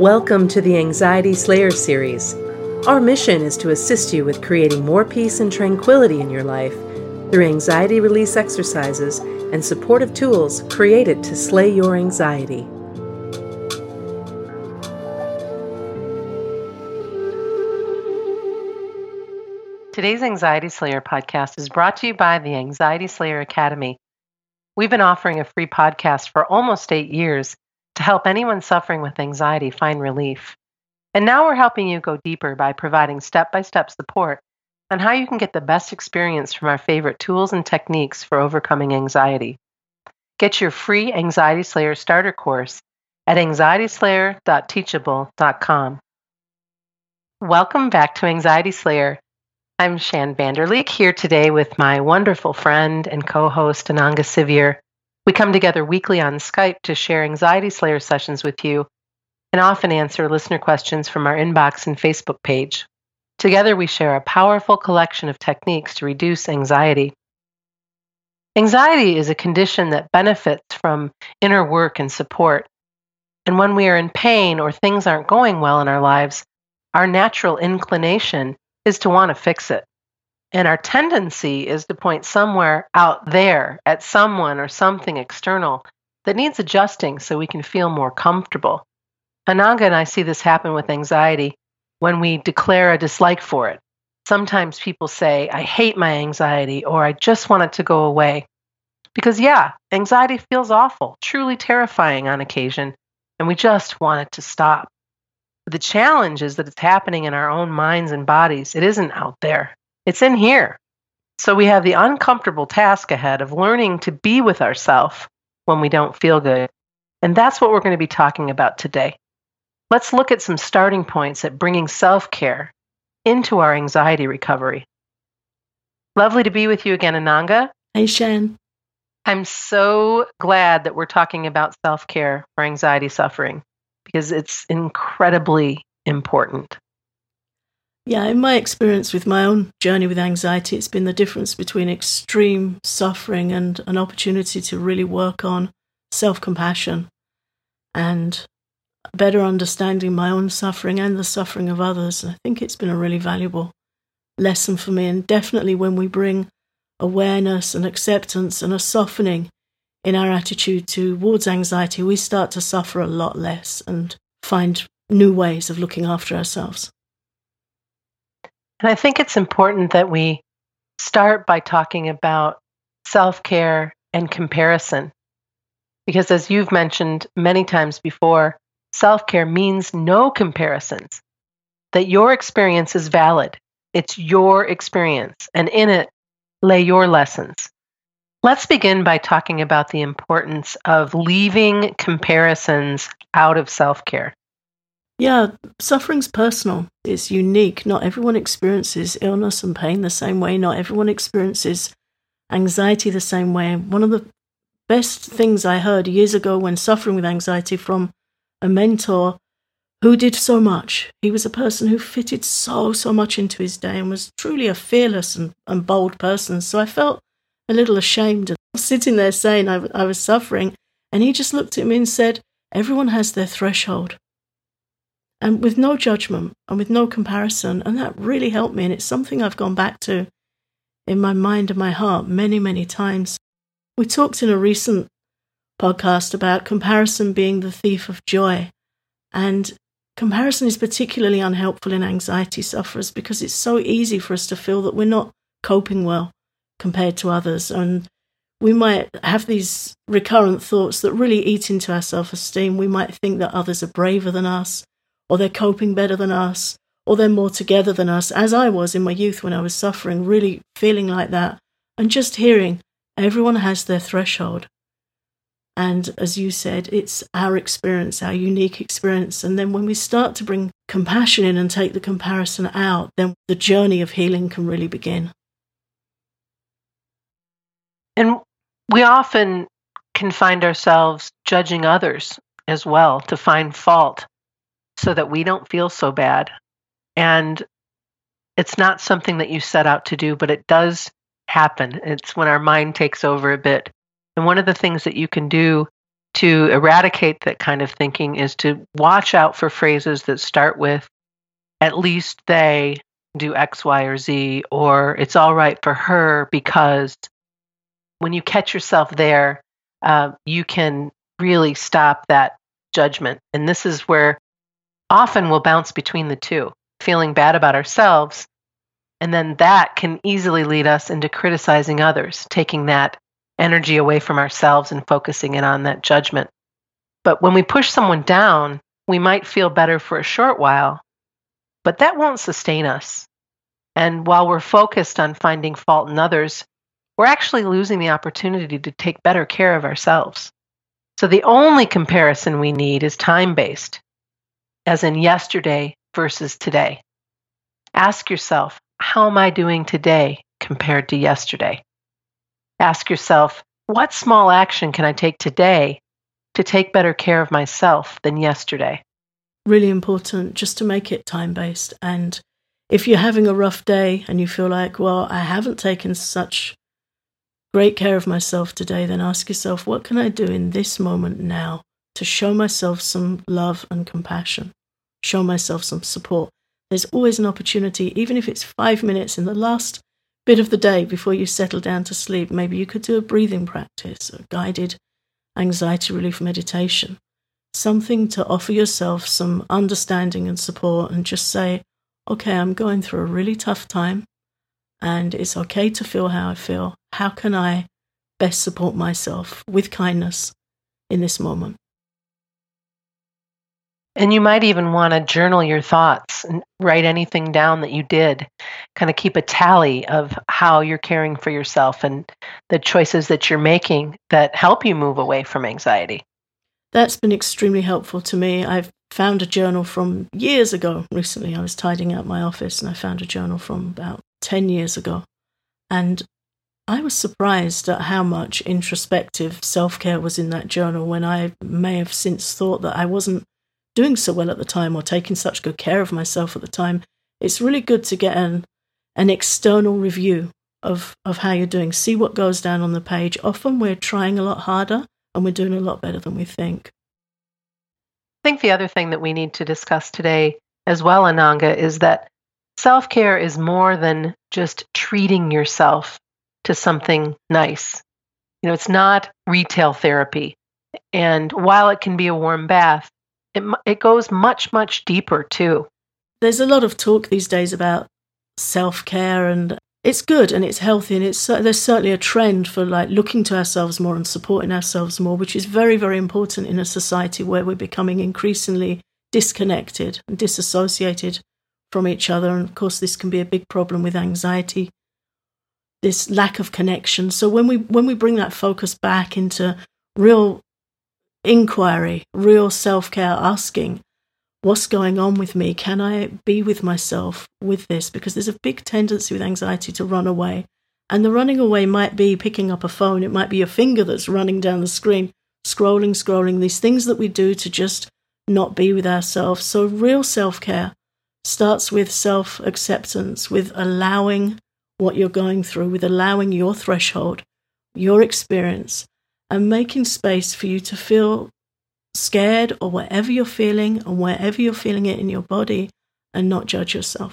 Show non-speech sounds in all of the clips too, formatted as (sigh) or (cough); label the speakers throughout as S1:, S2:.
S1: Welcome to the Anxiety Slayer series. Our mission is to assist you with creating more peace and tranquility in your life through anxiety release exercises and supportive tools created to slay your anxiety. Today's Anxiety Slayer podcast is brought to you by the Anxiety Slayer Academy. We've been offering a free podcast for almost eight years to help anyone suffering with anxiety find relief. And now we're helping you go deeper by providing step by step support on how you can get the best experience from our favorite tools and techniques for overcoming anxiety. Get your free Anxiety Slayer starter course at anxietyslayer.teachable.com. Welcome back to Anxiety Slayer. I'm Shann Vander Leek here today with my wonderful friend and co host Ananga Sivyer. We come together weekly on Skype to share Anxiety Slayer sessions with you and often answer listener questions from our inbox and Facebook page. Together, we share a powerful collection of techniques to reduce anxiety. Anxiety is a condition that benefits from inner work and support. And when we are in pain or things aren't going well in our lives, our natural inclination is to want to fix it. And our tendency is to point somewhere out there at someone or something external that needs adjusting so we can feel more comfortable. Ananga and I see this happen with anxiety when we declare a dislike for it. Sometimes people say, I hate my anxiety, or I just want it to go away. Because, yeah, anxiety feels awful, truly terrifying on occasion, and we just want it to stop. But the challenge is that it's happening in our own minds and bodies. It isn't out there, it's in here. So we have the uncomfortable task ahead of learning to be with ourselves when we don't feel good. And that's what we're going to be talking about today. Let's look at some starting points at bringing self care into our anxiety recovery. Lovely to be with you again, Ananga.
S2: Hey, Shann.
S1: I'm so glad that we're talking about self care for anxiety suffering because it's incredibly important.
S2: Yeah, in my experience with my own journey with anxiety, it's been the difference between extreme suffering and an opportunity to really work on self compassion and better understanding my own suffering and the suffering of others. I think it's been a really valuable lesson for me. And definitely when we bring awareness and acceptance and a softening in our attitude towards anxiety, we start to suffer a lot less and find new ways of looking after ourselves.
S1: And I think it's important that we start by talking about self care and comparison. Because as you've mentioned many times before, self care means no comparisons, that your experience is valid. It's your experience, and in it lay your lessons. Let's begin by talking about the importance of leaving comparisons out of self care.
S2: Yeah, suffering's personal. It's unique. Not everyone experiences illness and pain the same way. Not everyone experiences anxiety the same way. One of the best things I heard years ago when suffering with anxiety from a mentor who did so much. He was a person who fitted so, so much into his day and was truly a fearless and, and bold person. So I felt a little ashamed of (laughs) sitting there saying I, I was suffering. And he just looked at me and said, Everyone has their threshold and with no judgment and with no comparison. And that really helped me. And it's something I've gone back to in my mind and my heart many, many times. We talked in a recent podcast about comparison being the thief of joy. And comparison is particularly unhelpful in anxiety sufferers because it's so easy for us to feel that we're not coping well compared to others. And we might have these recurrent thoughts that really eat into our self esteem. We might think that others are braver than us or they're coping better than us, or they're more together than us, as I was in my youth when I was suffering, really feeling like that, and just hearing everyone has their threshold. And as you said, it's our experience, our unique experience. And then when we start to bring compassion in and take the comparison out, then the journey of healing can really begin.
S1: And we often can find ourselves judging others as well to find fault so that we don't feel so bad. And it's not something that you set out to do, but it does happen. It's when our mind takes over a bit. And one of the things that you can do to eradicate that kind of thinking is to watch out for phrases that start with, at least they do X, Y, or Z, or it's all right for her because when you catch yourself there, uh, you can really stop that judgment. And this is where often we'll bounce between the two, feeling bad about ourselves. And then that can easily lead us into criticizing others, taking that energy away from ourselves and focusing it on that judgment. But when we push someone down, we might feel better for a short while, but that won't sustain us. And while we're focused on finding fault in others, we're actually losing the opportunity to take better care of ourselves. So the only comparison we need is time based, as in yesterday versus today. Ask yourself, how am I doing today compared to yesterday? Ask yourself, what small action can I take today to take better care of myself than yesterday?
S2: Really important just to make it time based. And if you're having a rough day and you feel like, well, I haven't taken such great care of myself today, then ask yourself, what can I do in this moment now to show myself some love and compassion? Show myself some support. There's always an opportunity, even if it's five minutes in the last bit of the day before you settle down to sleep. Maybe you could do a breathing practice, a guided anxiety relief meditation, something to offer yourself some understanding and support and just say, okay, I'm going through a really tough time and it's okay to feel how I feel. How can I best support myself with kindness in this moment?
S1: And you might even want to journal your thoughts and write anything down that you did. Kind of keep a tally of how you're caring for yourself and the choices that you're making that help you move away from anxiety.
S2: That's been extremely helpful to me. I've found a journal from years ago. Recently, I was tidying up my office and I found a journal from about 10 years ago. And I was surprised at how much introspective self care was in that journal when I may have since thought that I wasn't doing so well at the time or taking such good care of myself at the time. It's really good to get an, an external review of, of how you're doing. See what goes down on the page. Often we're trying a lot harder and we're doing a lot better than we think.
S1: I think the other thing that we need to discuss today as well, Ananga, is that self care is more than just treating yourself to something nice. You know, it's not retail therapy. And while it can be a warm bath, it, it goes much, much deeper too.
S2: There's a lot of talk these days about self care and it's good and it's healthy and it's there's certainly a trend for like looking to ourselves more and supporting ourselves more which is very very important in a society where we're becoming increasingly disconnected and disassociated from each other and of course this can be a big problem with anxiety this lack of connection so when we when we bring that focus back into real inquiry real self-care asking what's going on with me? Can I be with myself with this? Because there's a big tendency with anxiety to run away. And the running away might be picking up a phone, it might be a finger that's running down the screen, scrolling, scrolling, these things that we do to just not be with ourselves. So, real self care starts with self acceptance, with allowing what you're going through, with allowing your threshold, your experience, and making space for you to feel scared or whatever you're feeling and wherever you're feeling it in your body and not judge yourself.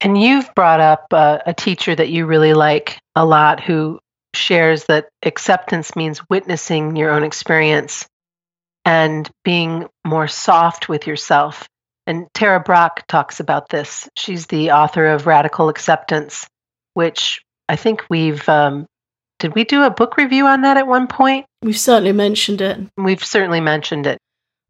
S1: And you've brought up a teacher that you really like a lot who shares that acceptance means witnessing your own experience and being more soft with yourself. And Tara Brach talks about this. She's the author of Radical Acceptance, which I think we've um, did we do a book review on that at one point?
S2: We've certainly mentioned it.
S1: We've certainly mentioned it.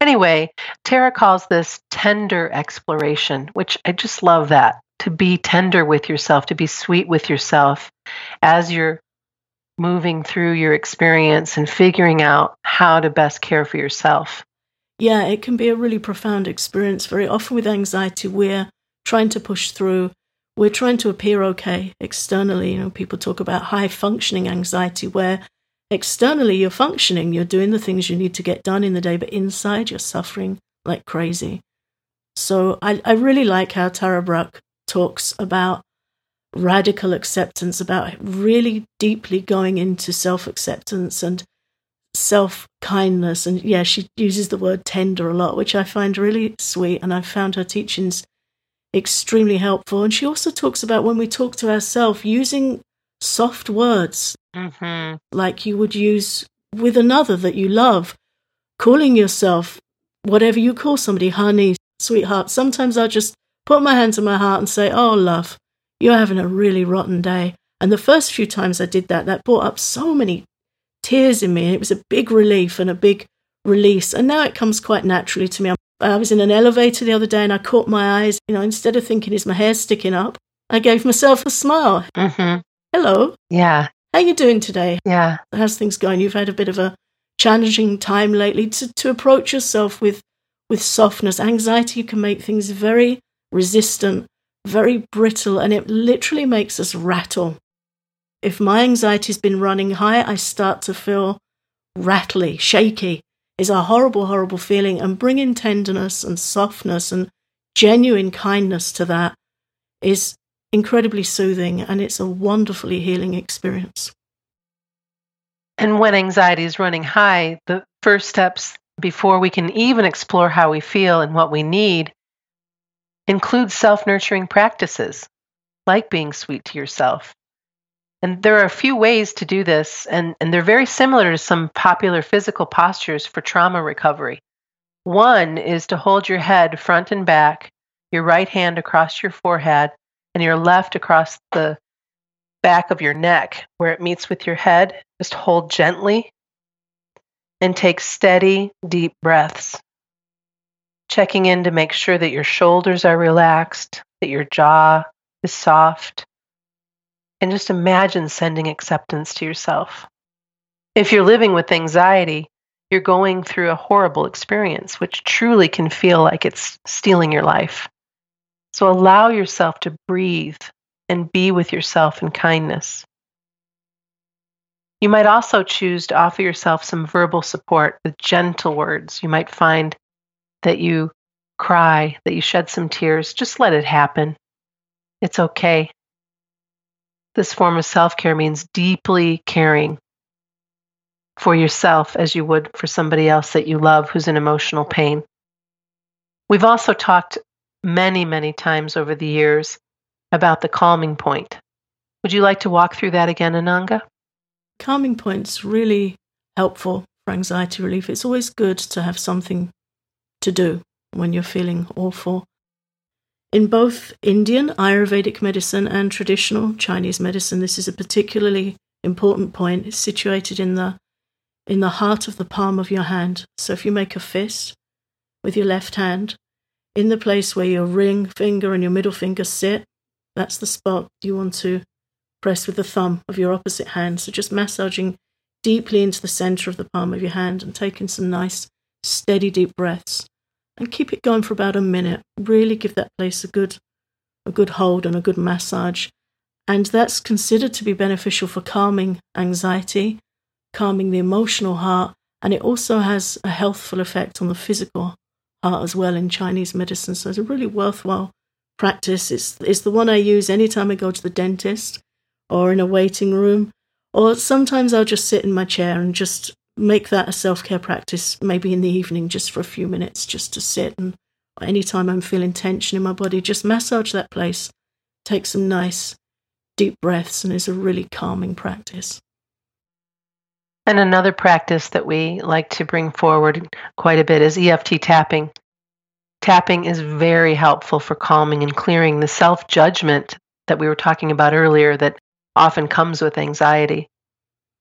S1: Anyway, Tara calls this tender exploration, which I just love that to be tender with yourself, to be sweet with yourself as you're moving through your experience and figuring out how to best care for yourself.
S2: Yeah, it can be a really profound experience. Very often with anxiety, we're trying to push through we're trying to appear okay externally. You know, people talk about high functioning anxiety, where externally you're functioning, you're doing the things you need to get done in the day, but inside you're suffering like crazy. So I, I really like how Tara Brach talks about radical acceptance, about really deeply going into self acceptance and self kindness. And yeah, she uses the word tender a lot, which I find really sweet. And I found her teachings extremely helpful. And she also talks about when we talk to ourselves using soft words mm-hmm. like you would use with another that you love, calling yourself whatever you call somebody, honey, sweetheart. Sometimes I just put my hand to my heart and say, Oh, love, you're having a really rotten day. And the first few times I did that, that brought up so many tears in me. And it was a big relief and a big release. And now it comes quite naturally to me. I was in an elevator the other day and I caught my eyes. You know, instead of thinking, is my hair sticking up? I gave myself a smile. Mm-hmm. Hello.
S1: Yeah.
S2: How you doing today?
S1: Yeah.
S2: How's things going? You've had a bit of a challenging time lately to, to approach yourself with with softness. Anxiety can make things very resistant, very brittle, and it literally makes us rattle. If my anxiety's been running high, I start to feel rattly, shaky. Is a horrible, horrible feeling, and bringing tenderness and softness and genuine kindness to that is incredibly soothing and it's a wonderfully healing experience.
S1: And when anxiety is running high, the first steps before we can even explore how we feel and what we need include self nurturing practices like being sweet to yourself. And there are a few ways to do this, and, and they're very similar to some popular physical postures for trauma recovery. One is to hold your head front and back, your right hand across your forehead, and your left across the back of your neck where it meets with your head. Just hold gently and take steady, deep breaths. Checking in to make sure that your shoulders are relaxed, that your jaw is soft, and just imagine sending acceptance to yourself. If you're living with anxiety, you're going through a horrible experience, which truly can feel like it's stealing your life. So allow yourself to breathe and be with yourself in kindness. You might also choose to offer yourself some verbal support with gentle words. You might find that you cry, that you shed some tears. Just let it happen. It's okay. This form of self care means deeply caring for yourself as you would for somebody else that you love who's in emotional pain. We've also talked many, many times over the years about the calming point. Would you like to walk through that again, Ananga?
S2: Calming point's really helpful for anxiety relief. It's always good to have something to do when you're feeling awful. In both Indian Ayurvedic medicine and traditional Chinese medicine, this is a particularly important point. It's situated in the in the heart of the palm of your hand. So if you make a fist with your left hand, in the place where your ring finger and your middle finger sit, that's the spot you want to press with the thumb of your opposite hand. So just massaging deeply into the center of the palm of your hand and taking some nice, steady, deep breaths. And keep it going for about a minute. Really give that place a good, a good hold and a good massage. And that's considered to be beneficial for calming anxiety, calming the emotional heart, and it also has a healthful effect on the physical heart as well in Chinese medicine. So it's a really worthwhile practice. It's, it's the one I use anytime I go to the dentist or in a waiting room. Or sometimes I'll just sit in my chair and just make that a self care practice, maybe in the evening, just for a few minutes, just to sit. And anytime I'm feeling tension in my body, just massage that place, take some nice deep breaths, and it's a really calming practice.
S1: And another practice that we like to bring forward quite a bit is EFT tapping. Tapping is very helpful for calming and clearing the self judgment that we were talking about earlier that often comes with anxiety.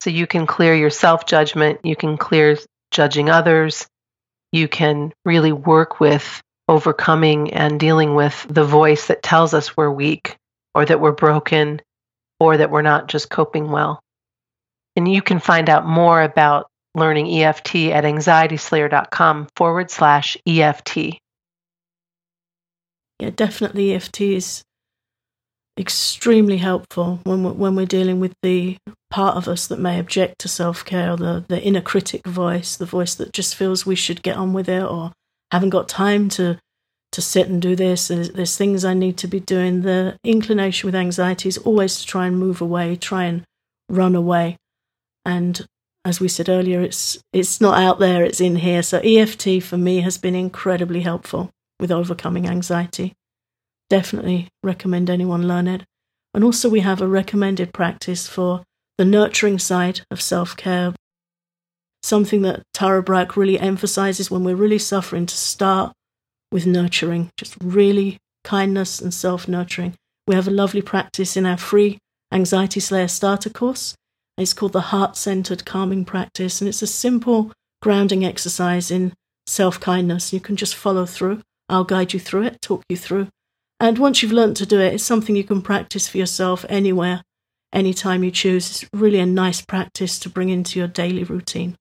S1: So you can clear your self judgment, you can clear judging others, you can really work with overcoming and dealing with the voice that tells us we're weak or that we're broken or that we're not just coping well. And you can find out more about learning EFT at anxietyslayer.com forward slash EFT.
S2: Yeah, definitely EFT is extremely helpful when we're, when we're dealing with the part of us that may object to self care, or the, the inner critic voice, the voice that just feels we should get on with it or haven't got time to to sit and do this. There's, there's things I need to be doing. The inclination with anxiety is always to try and move away, try and run away. And as we said earlier, it's it's not out there, it's in here. So EFT for me has been incredibly helpful with overcoming anxiety. Definitely recommend anyone learn it. And also we have a recommended practice for the nurturing side of self-care. Something that Tara Brach really emphasizes when we're really suffering to start with nurturing, just really kindness and self-nurturing. We have a lovely practice in our free Anxiety Slayer starter course it's called the Heart Centered Calming Practice, and it's a simple grounding exercise in self kindness. You can just follow through. I'll guide you through it, talk you through. And once you've learned to do it, it's something you can practice for yourself anywhere, anytime you choose. It's really a nice practice to bring into your daily routine.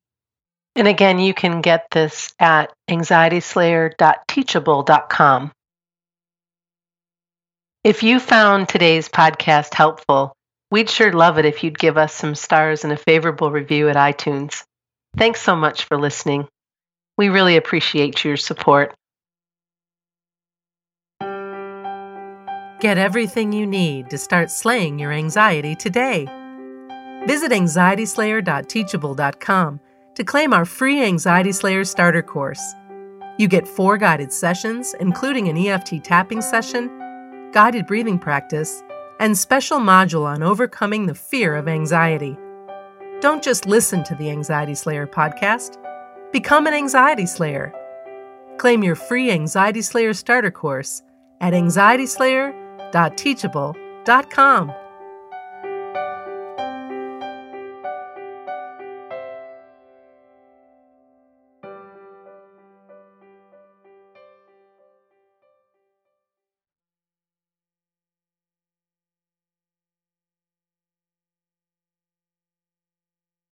S1: And again, you can get this at anxietyslayer.teachable.com. If you found today's podcast helpful, We'd sure love it if you'd give us some stars and a favorable review at iTunes. Thanks so much for listening. We really appreciate your support. Get everything you need to start slaying your anxiety today. Visit anxietyslayer.teachable.com to claim our free Anxiety Slayer starter course. You get four guided sessions, including an EFT tapping session, guided breathing practice, and special module on overcoming the fear of anxiety. Don't just listen to the Anxiety Slayer podcast, become an Anxiety Slayer. Claim your free Anxiety Slayer starter course at anxietyslayer.teachable.com.